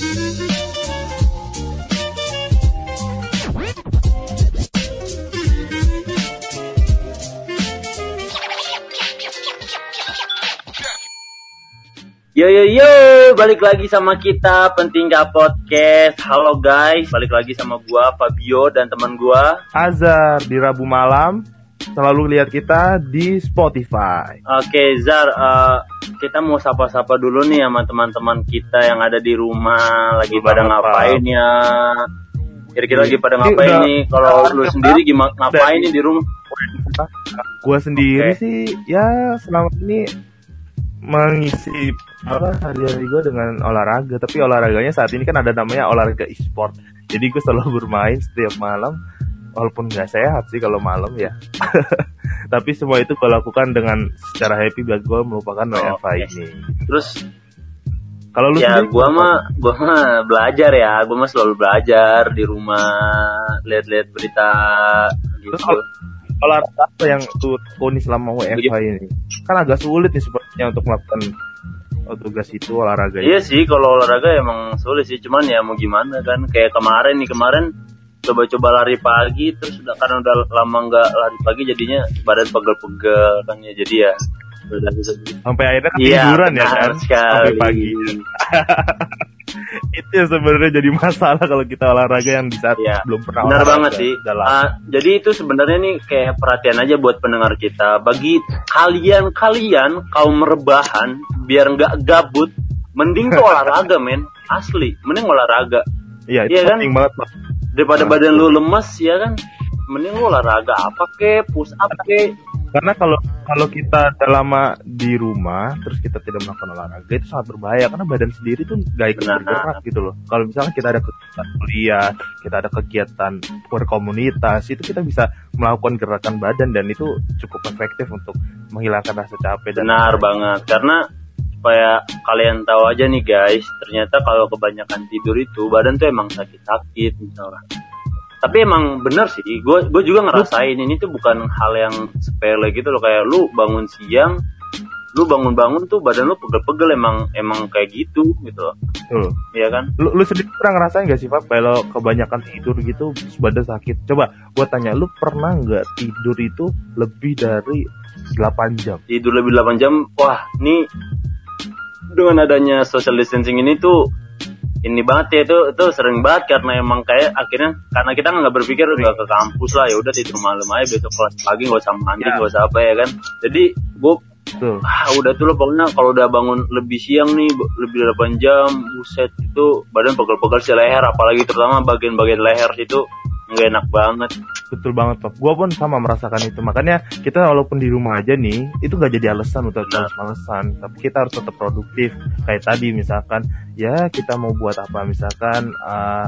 Yo yo yo, balik lagi sama kita Penting Gak Podcast. Halo guys, balik lagi sama gua Fabio dan teman gua. Azhar di Rabu malam selalu lihat kita di Spotify. Oke Zar, eh, kita mau sapa-sapa dulu nih sama teman-teman kita yang ada di rumah lagi Betul pada banget, ngapain ya? Kira-kira lagi pada ngapain udah- nih? Kalau lu sendiri gimana ngapain nih di rumah? Gua sendiri Oke. sih ya selama ini mengisi apa hari-hari gue dengan olahraga tapi olahraganya saat ini kan ada namanya olahraga e-sport jadi gue selalu bermain setiap malam walaupun nggak sehat sih kalau malam ya. Tapi semua itu gue lakukan dengan secara happy biar gue melupakan Oh, WFH oke. ini Terus? Kalau lu ya gua mah gua mah belajar ya, gua mah selalu belajar di rumah, lihat-lihat berita gitu. Terus kalau- olahraga apa yang tuh tekuni selama WFH ini kan agak sulit nih sepertinya untuk melakukan oh, tugas itu olahraga Iya sih kalau olahraga emang sulit sih. Cuman ya mau gimana kan? Kayak kemarin nih kemarin coba-coba lari pagi terus udah karena udah lama nggak lari pagi jadinya badan pegel-pegel kan ya jadi ya udah sampai akhirnya Iya, ketiduran ya benar kan sekali. sampai pagi itu yang sebenarnya jadi masalah kalau kita olahraga yang di saat Iya, belum pernah Benar olahraga banget sih. Ah, jadi itu sebenarnya nih kayak perhatian aja buat pendengar kita. Bagi kalian-kalian kaum rebahan biar nggak gabut, mending tuh olahraga men. Asli, mending olahraga. iya itu iya kan? penting banget Pak. Daripada Nah. badan lu lemes ya kan, mending lu olahraga apa ke, push up ke. karena kalau kalau kita lama di rumah terus kita tidak melakukan olahraga itu sangat berbahaya karena badan sendiri tuh gak ikut Benar. bergerak gitu loh kalau misalnya kita ada kegiatan kuliah kita ada kegiatan berkomunitas itu kita bisa melakukan gerakan badan dan itu cukup efektif untuk menghilangkan rasa capek dan Benar banget, karena supaya kalian tahu aja nih guys, ternyata kalau kebanyakan tidur itu badan tuh emang sakit-sakit misalnya. Tapi emang bener sih, gue gue juga ngerasain ini tuh bukan hal yang sepele gitu loh kayak lu bangun siang, lu bangun-bangun tuh badan lu pegel-pegel emang emang kayak gitu gitu loh, Tuh. ya kan? lu, lu sendiri pernah ngerasain gak sih Pak kalau kebanyakan tidur gitu badan sakit coba gua tanya lu pernah nggak tidur itu lebih dari 8 jam Tidur lebih 8 jam, wah ini dengan adanya social distancing ini tuh ini banget ya itu itu sering banget karena emang kayak akhirnya karena kita nggak berpikir nggak ke kampus lah ya udah tidur malam aja besok kelas pagi nggak usah mandi Ya. nggak usah apa ya kan jadi gue tuh ah udah tuh lo pokoknya kalau udah bangun lebih siang nih lebih 8 jam buset itu badan pegel-pegel si leher apalagi terutama bagian-bagian leher itu nggak enak banget. Betul banget Pak. Gua pun sama merasakan itu. Makanya kita walaupun di rumah aja nih itu gak jadi alasan untuk Benar. terus malesan. Tapi kita harus tetap produktif. Kayak tadi misalkan ya kita mau buat apa? Misalkan eh,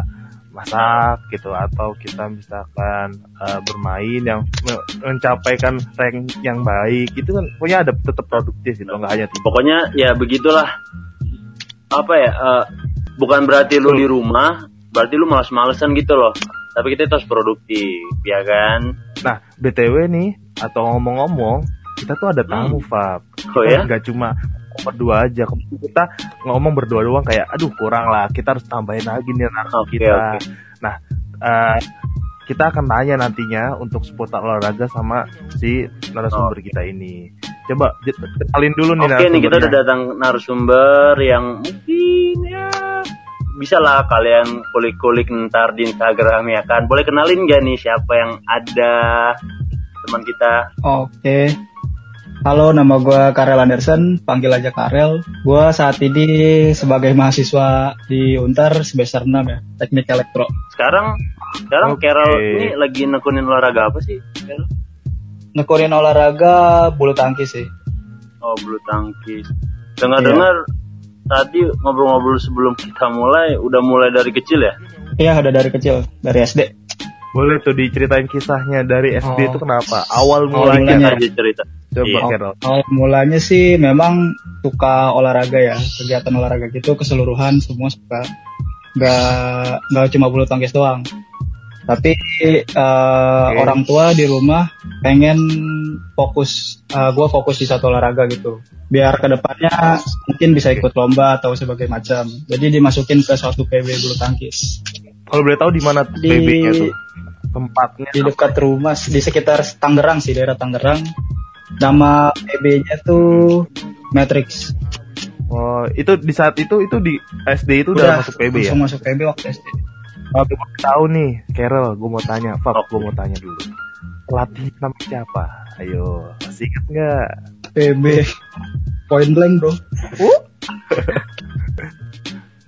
masak gitu. Atau kita misalkan eh, bermain yang me- mencapaikan rank yang baik. Itu kan pokoknya ada tetap produktif gitu. Nggak hanya tidur. Pokoknya ya begitulah. Apa ya eh, bukan berarti lu di rumah berarti lu malas-malesan gitu loh tapi kita terus produktif ya kan Nah, BTW nih, atau ngomong-ngomong, kita tuh ada tamu, Fab. oh ya Nggak cuma berdua aja. Kita ngomong berdua doang kayak, aduh kurang lah, kita harus tambahin lagi nih narasum Oke, kita. oke. Nah, eh, kita akan tanya nantinya untuk seputar olahraga sama si narasumber Oke. kita ini. Coba kenalin dulu nih Oke nih kita udah datang narasumber yang mungkin ya bisa lah kalian kulik-kulik ntar di Instagram ya kan. Boleh kenalin gak nih siapa yang ada teman kita? Oke. Halo, nama gue Karel Anderson, panggil aja Karel. Gue saat ini sebagai mahasiswa di Untar semester 6 ya, teknik elektro. Sekarang sekarang Oke. Carol ini lagi nekunin olahraga apa sih? Carol? Nekunin olahraga bulu tangkis sih. Oh bulu tangkis. Dengar-dengar tadi ngobrol-ngobrol sebelum kita mulai udah mulai dari kecil ya? Iya, ada dari kecil, dari SD. Boleh tuh diceritain kisahnya dari SD Oh. itu kenapa? Awal mulanya. mulanya. Aja cerita. Coba, Iya. Carol. Awal mulanya sih memang suka olahraga ya, kegiatan olahraga gitu keseluruhan semua suka. Gak, gak cuma bulu tangkis doang. Tapi uh, orang tua di rumah pengen fokus, uh, gue fokus di satu olahraga gitu. Biar ke depannya mungkin bisa ikut lomba atau sebagai macam. Jadi dimasukin ke suatu PB bulu tangkis. Kalau boleh tahu di mana Di- PB-nya tuh? Tempatnya Di dekat rumah, di sekitar Tangerang sih, daerah Tangerang. Nama PB-nya tuh Matrix. Oh, itu di saat itu itu di SD itu udah, masuk PB ya? langsung masuk PB waktu SD. Oh, gue mau tahu nih, Carol, gue mau tanya, Fab, gue mau tanya dulu. Pelatih namanya siapa? Ayo, masih ingat nggak? PB point blank bro.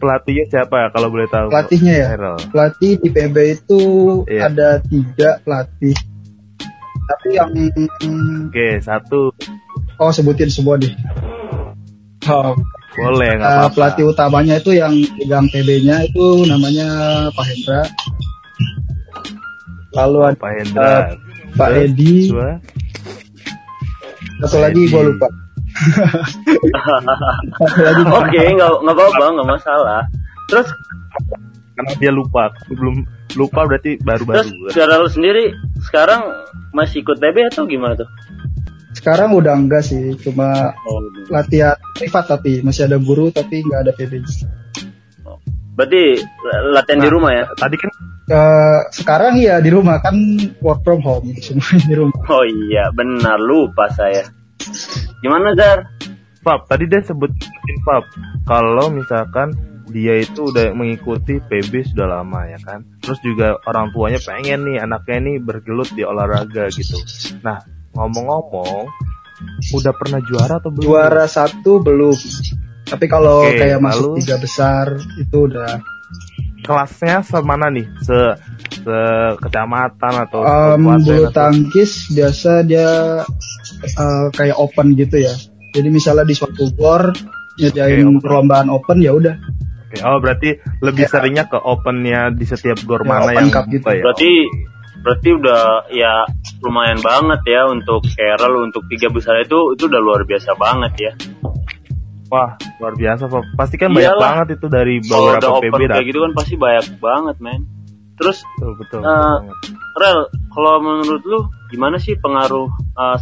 Pelatihnya siapa kalau boleh tahu? Pelatihnya ya? Carol. Pelatih di PB itu Iya. ada tiga pelatih. Tapi yang Oke, satu oh sebutin semua deh. Oh, boleh nggak eh, apa-apa. pelatih utamanya itu yang pegang PB-nya itu namanya Pak Hendra. Lalu ada Pak Hendra. Pak Terus, Edi. satu lagi gue lupa. Oke, nggak nggak apa-apa, nggak masalah. Terus Karena dia lupa, belum lupa berarti terus baru-baru. secara lu sendiri sekarang masih ikut PB atau gimana tuh? Sekarang udah enggak sih, cuma Oh, latihan privat tapi masih ada guru tapi nggak ada PB. berarti latihan di Nah. rumah ya? Tadi kan Eh, sekarang ya di rumah kan work from home semua di rumah. Oh iya, benar lupa saya. Gimana Zar? Fab, tadi dia sebutin Fab, kalau misalkan dia itu udah mengikuti PB sudah lama ya kan. Terus juga orang tuanya pengen nih anaknya nih bergelut di olahraga gitu. Nah, ngomong-ngomong, udah pernah juara atau belum? Juara satu belum. Tapi kalau Oke, kayak masuk lalu? tiga besar itu udah Kelasnya semana nih? Se, se kecamatan atau um, bulu atau- tangkis biasa dia uh, kayak open gitu ya. Jadi misalnya di suatu gor nyediain open. perlombaan open ya udah. Oke, Oh, berarti lebih Ya. seringnya ke opennya di setiap gor Ya, mana open yang cup gitu. buka ya? Berarti berarti udah ya lumayan banget ya untuk Carol untuk tiga besar itu itu udah luar biasa banget ya. Wah, luar biasa, Fab. Pasti kan banyak Iyalah. banget itu dari beberapa PB kayak gitu kan pasti banyak banget, men. Terus Betul, betul. Eh, betul banget. Rel, kalau menurut lu gimana sih pengaruh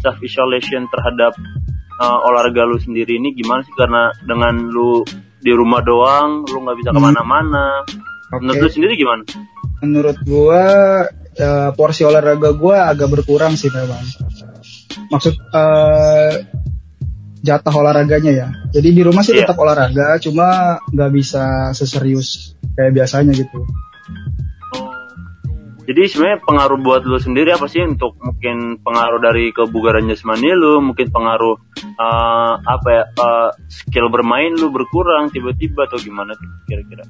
self isolation terhadap uh, olahraga lu sendiri ini gimana sih karena dengan lu di rumah doang, lu nggak bisa Hmm. ke mana-mana. Menurut lu sendiri gimana? Menurut gua eh, porsi olahraga gua agak berkurang sih memang. Maksud eh, jatah olahraganya ya. Jadi di rumah sih Iya. tetap olahraga, cuma nggak bisa seserius kayak biasanya gitu. Jadi sebenarnya pengaruh buat lu sendiri apa sih untuk mungkin pengaruh dari kebugaran jasmani lu, mungkin pengaruh uh, apa ya uh, skill bermain lu berkurang tiba-tiba atau gimana tuh kira-kira?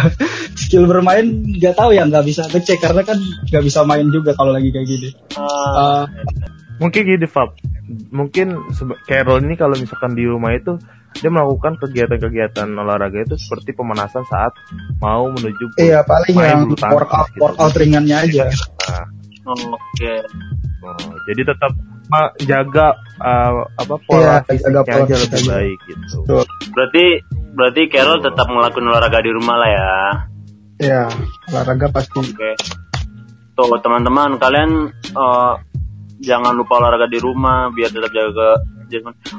Skill bermain nggak tahu ya nggak bisa ngecek karena kan nggak bisa main juga kalau lagi kayak gini. Uh, Eh, Mungkin gini, Fab. Mungkin Carol ini kalau misalkan di rumah itu dia melakukan kegiatan-kegiatan olahraga itu seperti pemanasan saat mau menuju iya paling main yang workout gitu. workout ringannya aja. Nah, Oke. oh, jadi tetap menjaga uh, apa Iya, pola jaga fisiknya pola aja lebih aja. baik gitu. Tuh, Berarti berarti Carol tetap ngelakuin olahraga di rumah lah ya. ya olahraga pasti. Oke. Tuh teman-teman kalian eh, jangan lupa olahraga di rumah biar tetap jaga.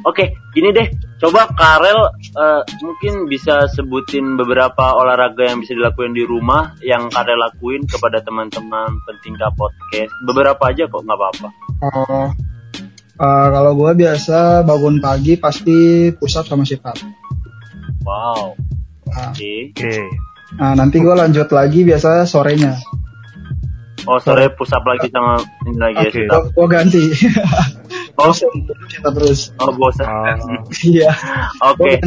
Oke, gini deh. Coba Karel eh, mungkin bisa sebutin beberapa olahraga yang bisa dilakuin di rumah yang Karel lakuin kepada teman-teman pentingkah podcast. Beberapa aja kok nggak apa-apa. Oh, eh, kalau gue biasa bangun pagi pasti pusat sama sit up. Wow. Nah, Oke. Oke. nah, nanti gue lanjut lagi biasa sorenya. Oh sore push up lagi sama ini lagi Oke. ya. Gue ganti. Oh, up terus. oh bosan. Oh, Iya. Oke.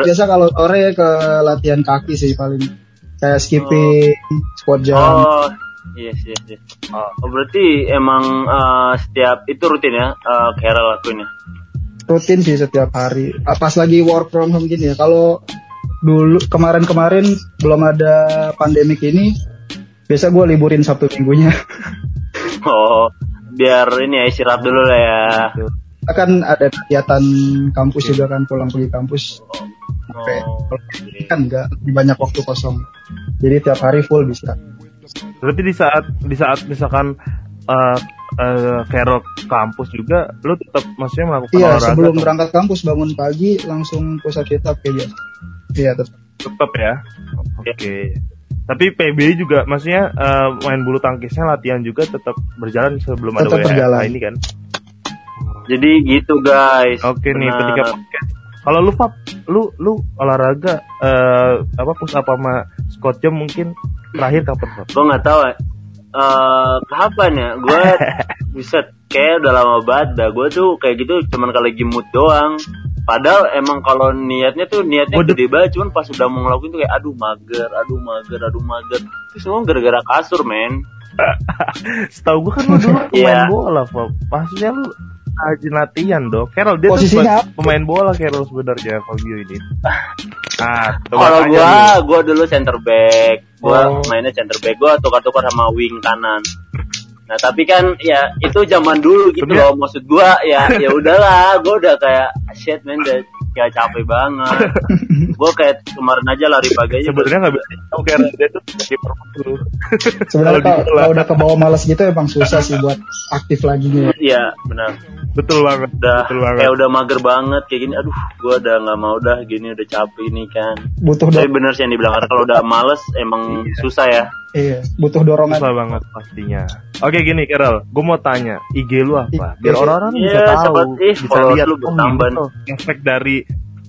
Biasa kalau sore ke latihan kaki sih paling kayak skipping, squat jump. Oh, yes, yes, yes. Oh, berarti emang eh, setiap itu rutin ya, uh, Carol lakuin ya? Rutin sih setiap hari. Ah, Pas lagi work from home gini ya. Kalau dulu kemarin-kemarin belum ada pandemik ini, biasa gue liburin Sabtu minggunya. Oh, biar ini ya istirahat dulu lah ya. Kita kan ada kegiatan kampus juga kan pulang pergi kampus. Sampai Oh, kan nggak banyak waktu kosong. Jadi tiap hari full bisa. Berarti di saat di saat misalkan uh, uh, Carol kampus juga, lu tetap maksudnya melakukan Iya, olahraga sebelum atau- berangkat kampus bangun pagi langsung sit up kayak biasa. Iya, tetap. tetap ya. Oke. Tapi PB juga maksudnya uh, main bulu tangkisnya latihan juga tetap berjalan sebelum ada Tetap WFH berjalan. ini kan. Jadi gitu guys. Oke nih Benar. ketika. Kalau lu Fab, lu lu olahraga eh apa push up sama squat jam mungkin terakhir kapan Fab? gue nggak tahu. Eh, kapan ya? Gue bisa kayak udah lama banget dah. Gue tuh kayak gitu cuman kalau lagi mood doang. Padahal emang kalau niatnya tuh niatnya Waduh. gede banget, cuman pas udah mau ngelakuin tuh kayak aduh mager, aduh mager, aduh mager. Itu semua gara-gara kasur, men. Setahu gua kan lu dulu pemain Iya. bola Fab. Maksudnya lu rajin latihan dong. Carol dia Posisinya tuh pe- pemain bola Carol sebenarnya Fabio ini. Ah, tuh Kalau gua, gua dulu center back. Gua Oh. mainnya center back. Gua tukar-tukar sama wing kanan. Nah, tapi kan ya itu zaman dulu gitu loh. Maksud gua ya ya udahlah, gua udah kayak "Ah, shit man, udah kayak capek banget. gua kayak kemarin aja lari pagi aja. sebenarnya nggak bisa tahu Carol dia tuh kiper dulu. Sebenarnya Kalau udah ke bawah malas gitu emang susah sih buat aktif lagi nih. Iya, benar. Betul banget. Udah Betul banget. kayak udah mager banget kayak gini. Aduh, gua udah nggak mau dah gini udah capek nih kan. Butuh Tapi bener sih yang dibilang Ara, kalau udah males emang Iya. susah ya. iya, butuh dorongan. Susah banget pastinya. Oke gini Carol, gue mau tanya IG lu apa? Biar orang-orang bisa Iya, tahu, seperti bisa lihat lu oh efek dari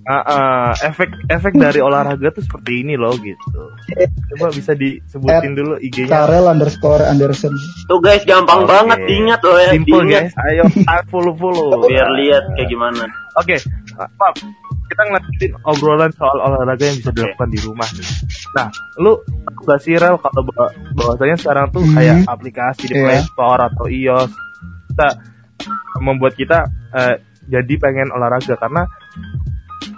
ah, ah, efek efek dari olahraga tuh seperti ini loh gitu. Coba bisa disebutin dulu IG-nya. Karel underscore Anderson. Tuh guys, gampang Oke. banget diingat loh ya. Simple diingat. guys, ayo follow follow. Biar lihat kayak gimana. Oke, uh, Pap, kita ngeliatin obrolan soal olahraga yang bisa dilakukan di rumah nih. Nah, lu nggak sih Rel kalau bahwa- bahwasanya sekarang tuh Hmm. kayak aplikasi di Iya. Play Store atau iOS kita membuat kita eh, jadi pengen olahraga karena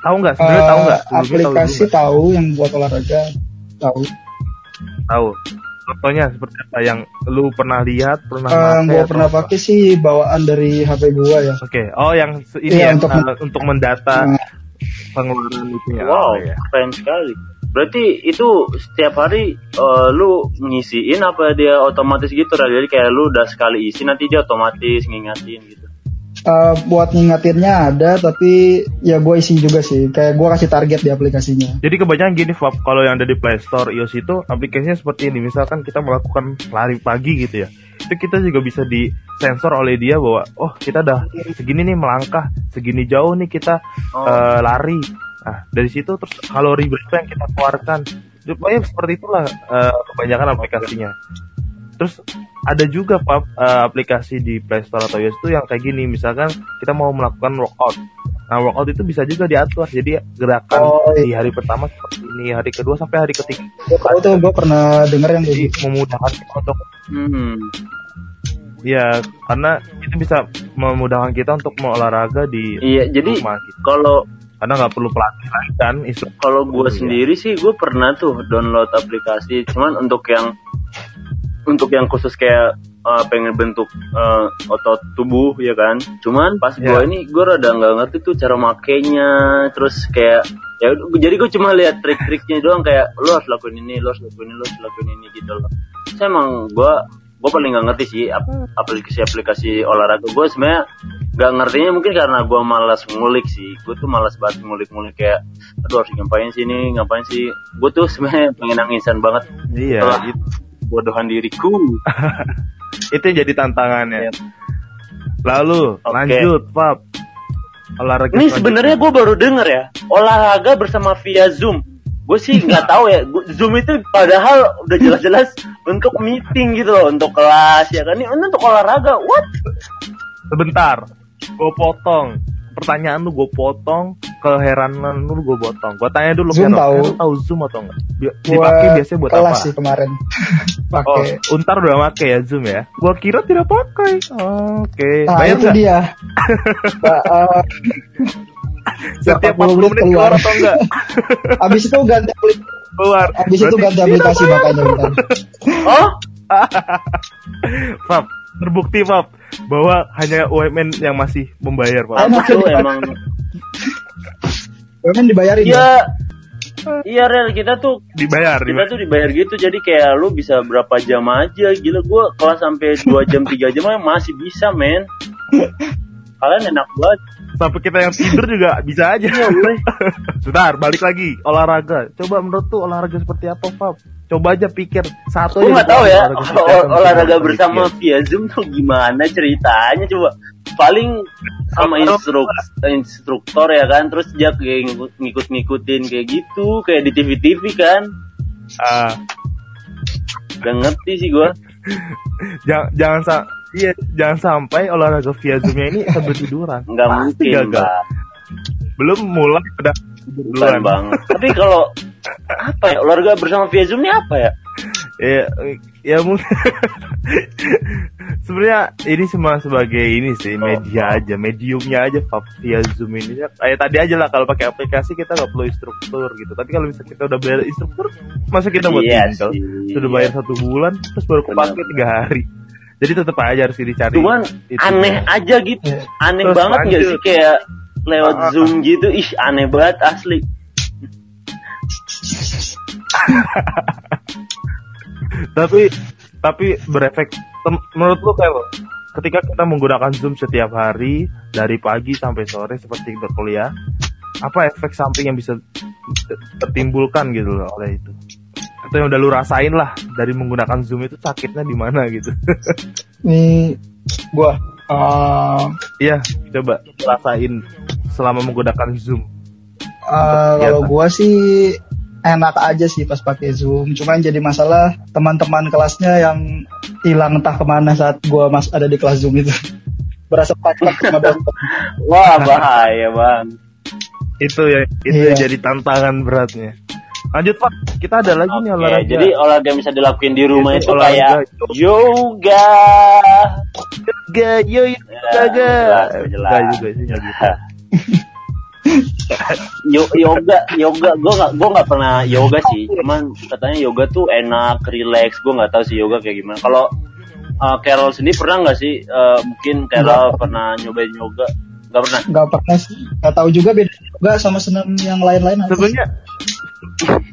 tahu nggak sebenarnya tahu nggak Eh, tahu aplikasi nggak? tahu yang buat olahraga tahu. tahu contohnya seperti apa yang lu pernah lihat pernah pakai gua pernah apa? pakai sih bawaan dari HP gua ya. Oke, oh yang ini Iya, ya, untuk- uh, untuk mendata Nah. pengeluaran itu ya. Wow, Oh, ya. keren sekali. Berarti itu setiap hari eh, lu ngisiin apa dia otomatis gitu? Jadi kayak lu udah sekali isi nanti dia otomatis ngingatin gitu. Eh, buat ngingatinnya ada tapi ya gue isi juga sih kayak gue kasih target di aplikasinya Jadi kebanyakan gini Fab, kalau yang ada di Play Store iOS itu aplikasinya seperti ini. Misalkan kita melakukan lari pagi gitu ya. Itu kita juga bisa disensor oleh dia bahwa oh kita udah segini nih melangkah, segini jauh nih kita Oh. eh, lari. Nah, dari situ terus kalori berapa yang kita keluarkan. Pokoknya seperti itulah eh, kebanyakan aplikasinya. Terus ada juga Pap, eh, aplikasi di Play Store atau iOS itu yang kayak gini. Misalkan kita mau melakukan workout. Nah, workout itu bisa juga diatur. Jadi gerakan Oh, iya. di hari pertama seperti ini, hari kedua sampai hari ketiga. tahu tuh gue pernah denger yang Jadi gitu memudahkan kita untuk Hmm. ya karena itu bisa memudahkan kita untuk olahraga di Iya, jadi rumah gitu. kalau Karena nggak perlu pelatih lagi kan, isu kalau gue Iya. sendiri sih gue pernah tuh download aplikasi. Cuman untuk yang untuk yang khusus kayak eh, pengen bentuk eh, otot tubuh ya kan. Cuman pas gue Iya. ini gue rada nggak ngerti tuh cara makainya. Terus kayak ya jadi gue cuma lihat trik-triknya doang kayak lo harus lakuin ini, lo harus lakuin ini, lo harus lakuin ini gitu loh. Saya emang gue gue paling nggak ngerti sih ap- aplikasi-aplikasi olahraga gue sebenarnya nggak ngertinya mungkin karena gue malas ngulik sih gue tuh malas banget ngulik-ngulik kayak aduh harus ngapain sih ini ngapain sih gue tuh sebenarnya pengen nangisan banget iya setelah itu, bodohan diriku itu yang jadi tantangannya. Iya. Lalu Oke. lanjut, Pap. Olahraga ini sebenarnya gue baru denger ya olahraga bersama via zoom gue sih nggak tahu ya zoom itu padahal udah jelas-jelas untuk meeting gitu loh untuk kelas ya kan ini untuk olahraga what sebentar. Gue potong. Pertanyaan lu gue potong, keheranan lu gue potong. Gue tanya dulu Zoom tahu. Tahu Zoom atau enggak? Dipakai biasanya buat kelas apa? sih kemarin Oh, pakai Untar udah pakai ya Zoom ya? Gua kira tidak pakai. Oke. nah Bayar itu nggak? dia eh, Setiap 40 40 menit keluar atau enggak? abis itu ganti Keluar. abis itu ganti aplikasi makanya bentar. oh Fab, terbukti Fab bahwa hanya UMN yang masih membayar Fab. Enak. itu emang Memang dibayarin ya? ya iya real kita tuh Dibayar, kita dibayar. tuh dibayar gitu jadi kayak lu bisa berapa jam aja gila gua kelas sampai 2 jam 3 jam aja masih bisa men kalian enak banget Sampai kita yang tidur juga bisa aja. Iya, boleh. Sebentar, balik lagi olahraga. Coba menurut tuh olahraga seperti apa, Fab? Coba aja pikir satu gue nggak tahu ya olahraga bisa bersama via zoom tuh gimana ceritanya coba paling sama Kalau- instruk instruktor ya kan terus dia kayak ngikut- ngikut-ngikutin kayak gitu kayak di TV-TV kan Ah, udah ngerti sih gua jangan jangan sa- iya, jangan sampai olahraga via zoomnya ini sambil tiduran. nggak Pasti mungkin gagal. Bang. Belum mulai udah tidur bukan duluan. banget tapi kalau apa ya olahraga bersama via zoom ini apa ya ya ya mungkin. Sebenarnya ini cuma sebagai ini sih media aja mediumnya aja via zoom ini. Ya kayak tadi aja lah kalau pakai aplikasi kita nggak perlu instruktur gitu. Tapi kalau misalnya kita udah bayar instruktur masa kita buat Iya sudah bayar satu bulan terus baru kepake tiga hari. Jadi tetap aja harus dicari cuman itu. aneh aja gitu. Aneh Terus banget nggak sih kayak lewat Ah. zoom gitu. Ih aneh banget asli tapi tapi berefek menurut lu kayak ketika kita menggunakan zoom setiap hari dari pagi sampai sore seperti kita kuliah apa efek samping yang bisa tertimbulkan gitu loh oleh itu? Atau yang udah lu rasain lah dari menggunakan zoom itu sakitnya di mana gitu? Ini gua eh, iya coba rasain selama menggunakan zoom. Iya, kalau gua sih enak aja sih pas pakai Zoom. Cuma yang jadi masalah teman-teman kelasnya yang hilang entah ke mana saat gua mas ada di kelas Zoom itu. Berasa dosen. wah bahaya bang itu ya itu Iya. yang jadi tantangan beratnya lanjut pak kita ada lagi nih Oke, olahraga jadi olahraga yang bisa dilakuin di rumah Itu itu, olahraga kayak yoga. yoga yo Ya, yoga jelas, jelas. Enggak juga sih nggak gitu Yo- yoga, yoga, gue nggak, gue nggak pernah yoga sih. Cuman katanya yoga tuh enak, relax. Gue nggak tahu sih yoga kayak gimana. Kalau uh, Carol sendiri pernah nggak sih? Uh, mungkin Carol Nggak. pernah nyobain yoga? Nggak pernah. Gak pernah sih. Gak tahu juga beda juga sama senam yang lain-lain. sebenarnya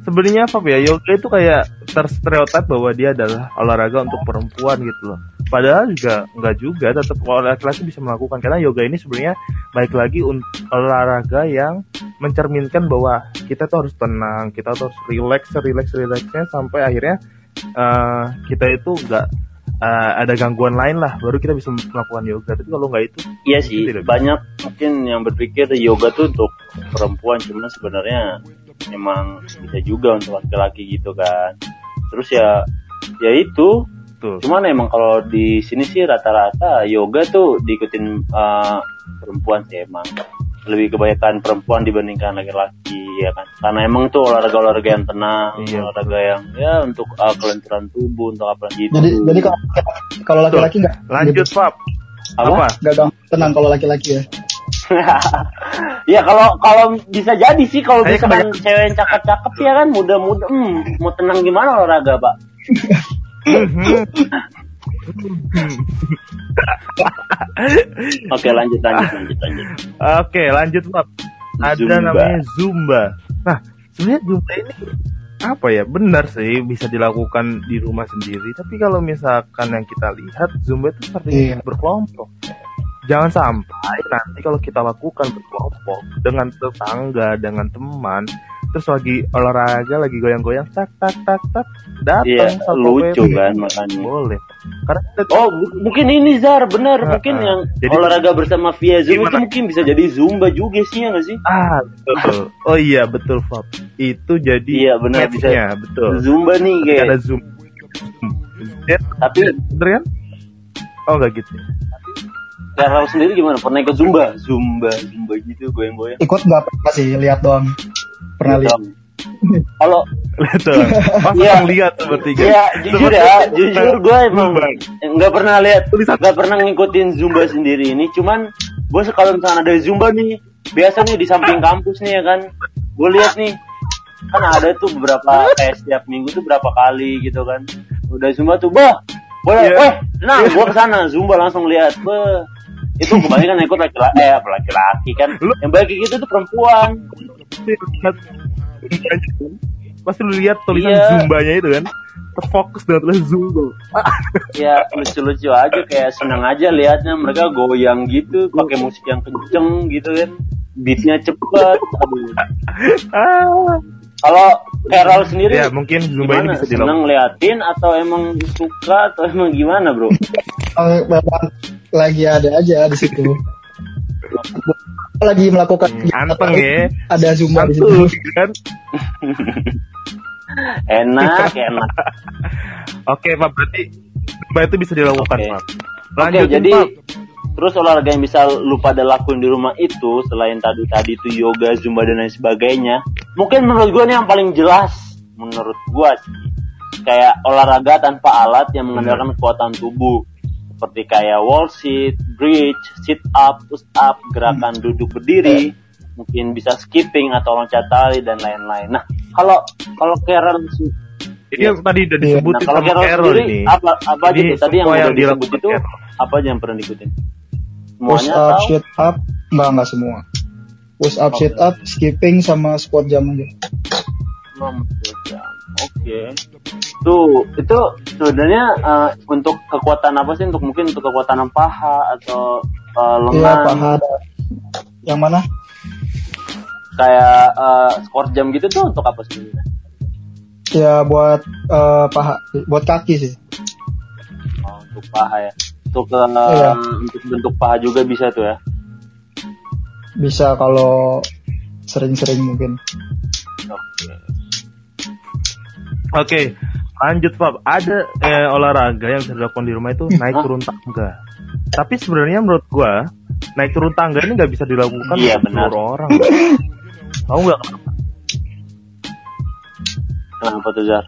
sebenarnya apa ya? Yoga itu kayak terstereotip bahwa dia adalah olahraga untuk perempuan gitu loh. Padahal juga nggak juga tetap laki-laki bisa melakukan. Karena yoga ini sebenarnya baik lagi untuk olahraga yang mencerminkan bahwa kita tuh harus tenang kita tuh harus relax relax relaxnya sampai akhirnya eh, kita itu nggak eh, ada gangguan lain lah baru kita bisa melakukan yoga. Tapi kalau nggak itu Iya sih, bisa. banyak mungkin yang berpikir yoga tuh untuk perempuan, cuman sebenarnya memang bisa juga untuk laki-laki gitu kan. Terus ya, ya itu. tuh Cuman emang kalau di sini sih rata-rata yoga tuh diikutin uh, perempuan sih emang. Lebih kebanyakan perempuan dibandingkan laki-laki ya kan. Karena emang tuh olahraga-olahraga yang tenang, Iya. olahraga yang ya untuk uh, kelenturan tubuh, untuk apa gitu. Jadi jadi kalau kalau laki-laki nggak lanjut Pap Apa? apa nggak gampang tenang kalau laki-laki ya. ya kalau kalau bisa jadi sih kalau Ayo, misalkan cewek yang cakep-cakep ya kan muda-muda hmm, mau tenang gimana olahraga pak oke lanjut lanjut lanjut lanjut Oke, lanjut Pak. Ada Zumba. namanya Zumba. Nah, sebenarnya Zumba ini apa ya? Benar sih bisa dilakukan di rumah sendiri. Tapi kalau misalkan yang kita lihat Zumba itu seperti Iya. berkelompok. Jangan sampai nanti kalau kita lakukan berkelompok dengan tetangga, dengan teman, terus lagi olahraga, lagi goyang-goyang, tak tak tak tak, datang iya Satpol lucu PP. kan makanya Boleh. Karena kita oh mungkin ini Zar benar Ah, mungkin ah. yang Jadi- olahraga bersama via zoom itu mungkin bisa jadi zumba juga sih ya nggak sih Ah, betul. Oh iya, betul, Fab. Itu jadi Iya, benar, bisa. betul. zumba nih Ketika ada kayak zoom. Ya, tapi kan? Oh enggak gitu. Carol sendiri gimana pernah ikut zumba zumba zumba gitu goyang-goyang Ikut nggak pernah sih lihat doang. Pernah lihat. kalau Betul. Pas Iya. orang lihat seperti Iya, jujur ya, jujur gue emang Zumba. nggak pernah lihat, nggak pernah ngikutin zumba sendiri ini. Cuman gue kalau misalnya ada zumba nih, biasa nih di samping kampus nih ya kan, gue lihat nih kan ada tuh beberapa kayak setiap minggu tuh berapa kali gitu kan. Udah zumba tuh, bah, boleh, Iya. weh, tenang, gue ke sana zumba langsung lihat, bah. Itu kebanyakan yang ikut laki-laki, eh laki-laki kan. Lu- Yang baik gitu tuh perempuan. pasti lu lihat tulisan Iya. zumbanya itu kan. Terfokus dengan tulisan zumba. Ya lucu-lucu aja kayak seneng aja liatnya. Mereka goyang gitu pakai musik yang kenceng gitu kan. Beatnya cepet kalau Carol sendiri ya mungkin zumba ini gimana? bisa dilakukan seneng liatin atau emang suka atau emang gimana bro memang lagi ada aja di situ. lagi melakukan Hmm, anteng ya ada zumba di situ. kan enak enak oke pak berarti zumba itu bisa dilakukan Oke. pak Oke, lanjutin jadi pak terus olahraga yang bisa lu pada lakuin di rumah itu selain tadi tadi itu yoga, zumba dan lain sebagainya. Mungkin menurut gua nih yang paling jelas menurut gua sih kayak olahraga tanpa alat yang mengandalkan kekuatan tubuh seperti kayak wall sit, bridge, sit up, push up, gerakan duduk berdiri, mungkin bisa skipping atau loncat tali dan lain-lain. Nah, kalau kalau Karen ini yang tadi udah Iya. Nah, disebutin kalau sama Carol Carol sendiri ini apa apa aja Ini tuh tadi yang semua udah yang disebut itu Carol. apa aja yang pernah diikutin? Push up, atau sit up, enggak enggak semua. Push up, sit up, skipping sama squat jam aja. Oh, Oke. Tuh, itu sebenarnya eh, untuk kekuatan apa sih? Untuk mungkin untuk kekuatan paha atau Iya, lengan paha ada. Yang mana? kayak eh, skor jam gitu tuh untuk apa sebenarnya? Ya buat eh, paha, buat kaki sih. Oh, untuk paha ya. Untuk eh, Iya. untuk bentuk paha juga bisa tuh ya. Bisa kalau sering-sering mungkin. Oke. Oke lanjut pak ada eh, olahraga yang bisa dilakukan di rumah itu naik turun tangga tapi sebenarnya menurut gua naik turun tangga ini nggak bisa dilakukan Iya, benar. seluruh orang tahu nggak kenapa? Kenapa tuh Zar?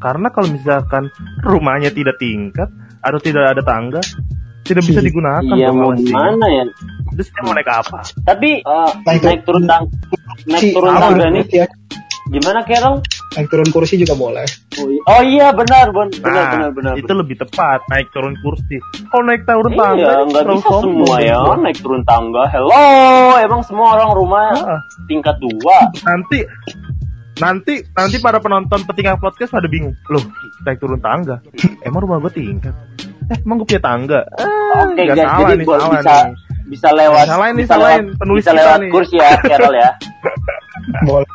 karena kalau misalkan rumahnya tidak tingkat atau tidak ada tangga tidak bisa digunakan Iya mau gimana ya? terus mau naik apa Tapi eh, Naik naik, turun tang naik turun tangga nih ya, gimana Carol? naik turun kursi juga boleh. Oh, i- Oh iya benar benar benar Nah, benar benar. itu lebih tepat naik turun kursi. Kalau naik turun tangga, Iya, nggak bisa sombong semua ya naik turun tangga. Hello, emang semua orang rumah Ah, tingkat dua. nanti, nanti, nanti para penonton petinggal podcast pada bingung. Loh, naik turun tangga. Emang rumah gue tingkat? Eh, emang gue punya tangga? Ah, Oke nggak guys, salah jadi nih, salah bisa nih. bisa lewat Salahin nih, bisa salahin. lewat, Penulis bisa lewat nih. kursi ya, Carol ya. Boleh.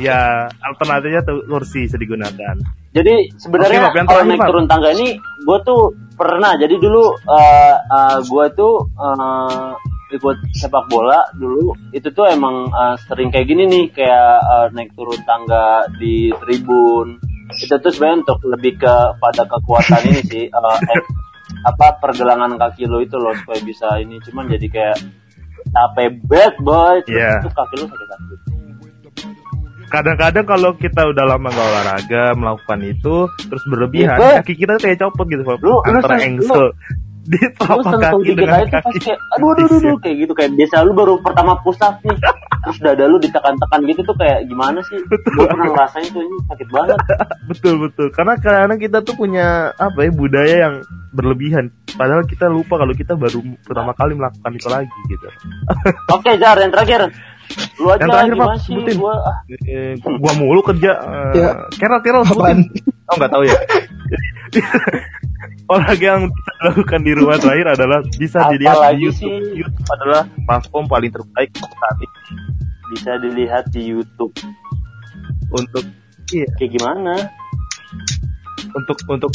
Iya, alternatifnya tuh kursi bisa digunakan. Jadi sebenarnya yang kalau terakhir, naik turun tangga ini, gue tuh pernah. Jadi dulu uh, uh, gue tuh uh, ikut sepak bola dulu. Itu tuh emang uh, sering kayak gini nih, kayak uh, naik turun tangga di tribun. Itu tuh sebenarnya untuk lebih ke pada kekuatan ini sih. uh, eh, apa pergelangan kaki lo itu loh supaya bisa ini. Cuman jadi kayak capek banget boy. Terus Iya. terus kaki lo sakit-sakit. Kadang-kadang kalau kita udah lama nggak olahraga melakukan itu terus berlebihan, Iya. kaki kita kayak copot gitu, Bob. Lu- antara angsel. di telapak kaki dengan tuh kaki. kayak aduh aduh aduh, aduh, kayak gitu kayak biasa lu baru pertama pusat nih terus dada lu ditekan-tekan gitu tuh kayak gimana sih? Gue pernah ngerasain tuh ini sakit banget. Betul betul. Karena karena kita tuh punya apa ya budaya yang berlebihan. Padahal kita lupa kalau kita baru pertama kali melakukan itu lagi gitu. Oke Jar yang terakhir lu aja yang terakhir pak sebutin. Gua ah, Eh, gua mulu kerja eh, Ya. Carol Carol Apaan? sebutin. Oh nggak tahu ya. Olahraga yang bisa dilakukan di rumah terakhir adalah bisa Apa dilihat di YouTube. sih? YouTube adalah platform paling terbaik saat ini. Bisa dilihat di YouTube. Untuk iya. Kayak gimana? Untuk untuk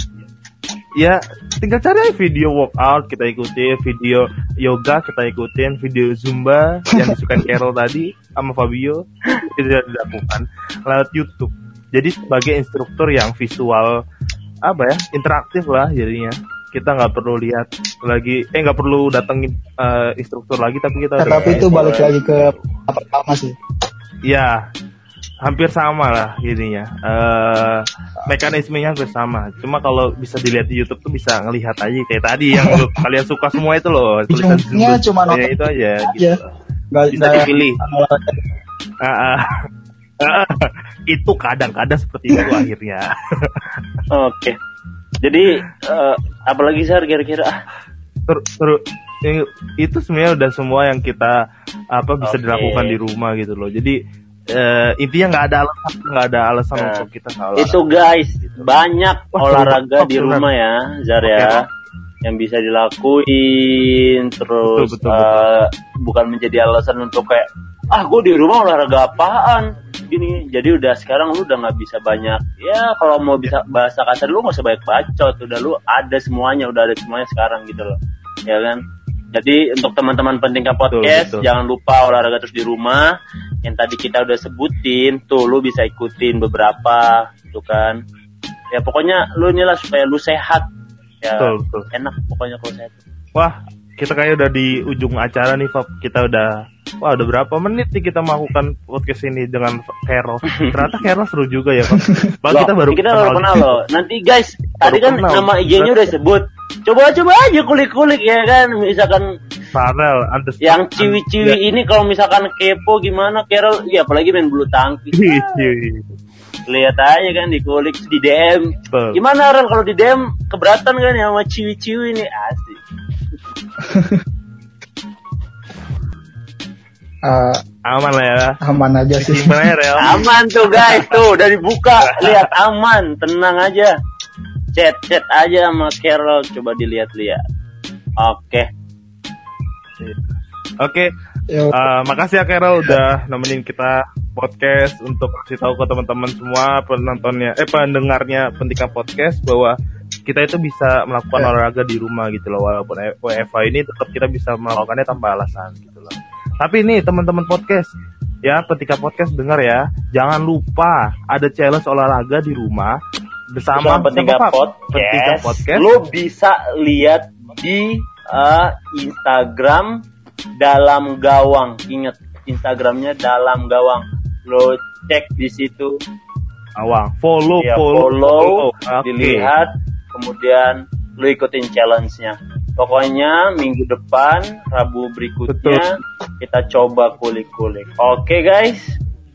ya tinggal cari video workout kita ikutin video yoga kita ikutin video zumba yang disukain Carol tadi sama Fabio. Itu sudah dilakukan lewat YouTube. Jadi sebagai instruktur yang visual apa ya interaktif lah jadinya. Kita nggak perlu lihat lagi eh nggak perlu datengin eh, instruktur lagi tapi kita tapi itu balik lagi ke apa pertama sih. ya hampir sama lah jadinya eh mekanismenya hampir sama cuma kalau bisa dilihat di YouTube tuh bisa ngelihat aja kayak tadi yang lu- kalian suka semua itu loh tulisan Ujungnya Zumba cuma ya, nonton itu aja aja. gitu. Nggak bisa dipilih ah. Ah, itu kadang-kadang seperti itu akhirnya oke jadi eh, apalagi Zar kira-kira Ter- ter- itu sebenarnya udah semua yang kita apa bisa Oke. dilakukan di rumah gitu loh. Jadi eh, intinya nggak ada alasan nggak ada alasan Nah, untuk kita salah. Itu guys, banyak Wah, olahraga di rumah ya, Zar Oke. ya. Yang bisa dilakuin terus Betul, betul, eh, bukan menjadi alasan untuk kayak ah gue di rumah olahraga apaan? Gini jadi udah sekarang lu udah nggak bisa banyak ya kalau mau bisa bahasa kasar lu nggak usah banyak bacot udah lu ada semuanya udah ada semuanya sekarang gitu loh. Ya kan jadi untuk teman-teman pentingkan Betul, podcast betul. jangan lupa olahraga terus di rumah yang tadi kita udah sebutin tuh lu bisa ikutin beberapa gitu kan ya pokoknya lu inilah supaya lu sehat ya Betul, betul. enak pokoknya kalau sehat Wah, kita kayak udah di ujung acara nih, Fab. Kita udah Wah, udah berapa menit nih kita melakukan podcast ini dengan Carol. Ternyata Carol seru juga ya, Fab. Bang, kita baru kita baru kenal di- loh nanti guys tadi kan kenal. nama IG-nya udah sebut coba-coba aja kulik-kulik ya kan? Misalkan Farel, yang ciwi-ciwi ini kalau misalkan kepo gimana Carol? Ya apalagi main bulu tangkis. Lihat aja kan dikulik di DM Betul. gimana Rel kalau di DM keberatan kan ya sama ciwi-ciwi ini? Asik. Eh, Aman lah ya. aman aja sih. Aman tuh guys. Tuh udah dibuka. Lihat aman. Tenang aja chat chat aja sama Carol coba dilihat-lihat oke Oke, Yo, eh, makasih ya Carol udah nemenin kita podcast untuk kasih tahu ke teman-teman semua penontonnya, eh pendengarnya pentingkan podcast bahwa kita itu bisa melakukan Ya. olahraga di rumah gitu loh walaupun WFA ini tetap kita bisa melakukannya tanpa alasan gitu loh. Tapi nih teman-teman podcast ya ketika podcast dengar ya jangan lupa ada challenge olahraga di rumah bersama Pak? podcast, podcast. Lu bisa lihat di eh, Instagram dalam gawang. Inget Instagramnya dalam gawang. Lo cek di situ. Awang. Follow ya follow, follow, Oke. dilihat kemudian lu ikutin challenge-nya. Pokoknya minggu depan Rabu berikutnya kita coba kulik-kulik. Oke guys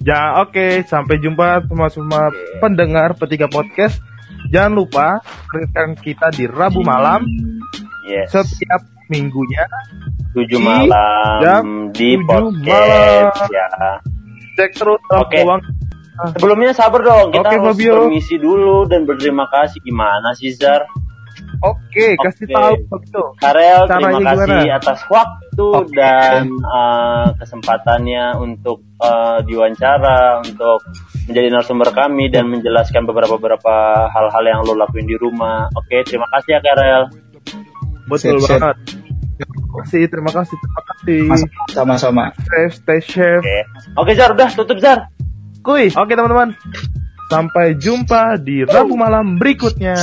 Ya oke, sampai jumpa semua semua pendengar Petiga Podcast. Jangan lupa dengarkan kita di Rabu malam yes setiap minggunya. 7 di malam jam di 7 podcast malam. ya Cek terus Oke. ruang. Sebelumnya sabar dong, kita Oke, harus Fabio. permisi dulu dan berterima kasih. Gimana sih Zar? Oke, kasih Oke. tahu Fabio. Karel, Caranya terima kasih gimana? atas waktu Oke. dan uh, kesempatannya untuk uh, diwawancara, untuk menjadi narasumber kami dan menjelaskan beberapa beberapa hal-hal yang lo lakuin di rumah. Oke, terima kasih ya Karel. Betul sip. banget. Terima kasih, terima kasih, terima kasih. Mas- sama-sama. Stay, stay chef. Oke, oke Zar, udah tutup Zar. Kuy. Oke teman-teman. Sampai jumpa di Rabu malam berikutnya.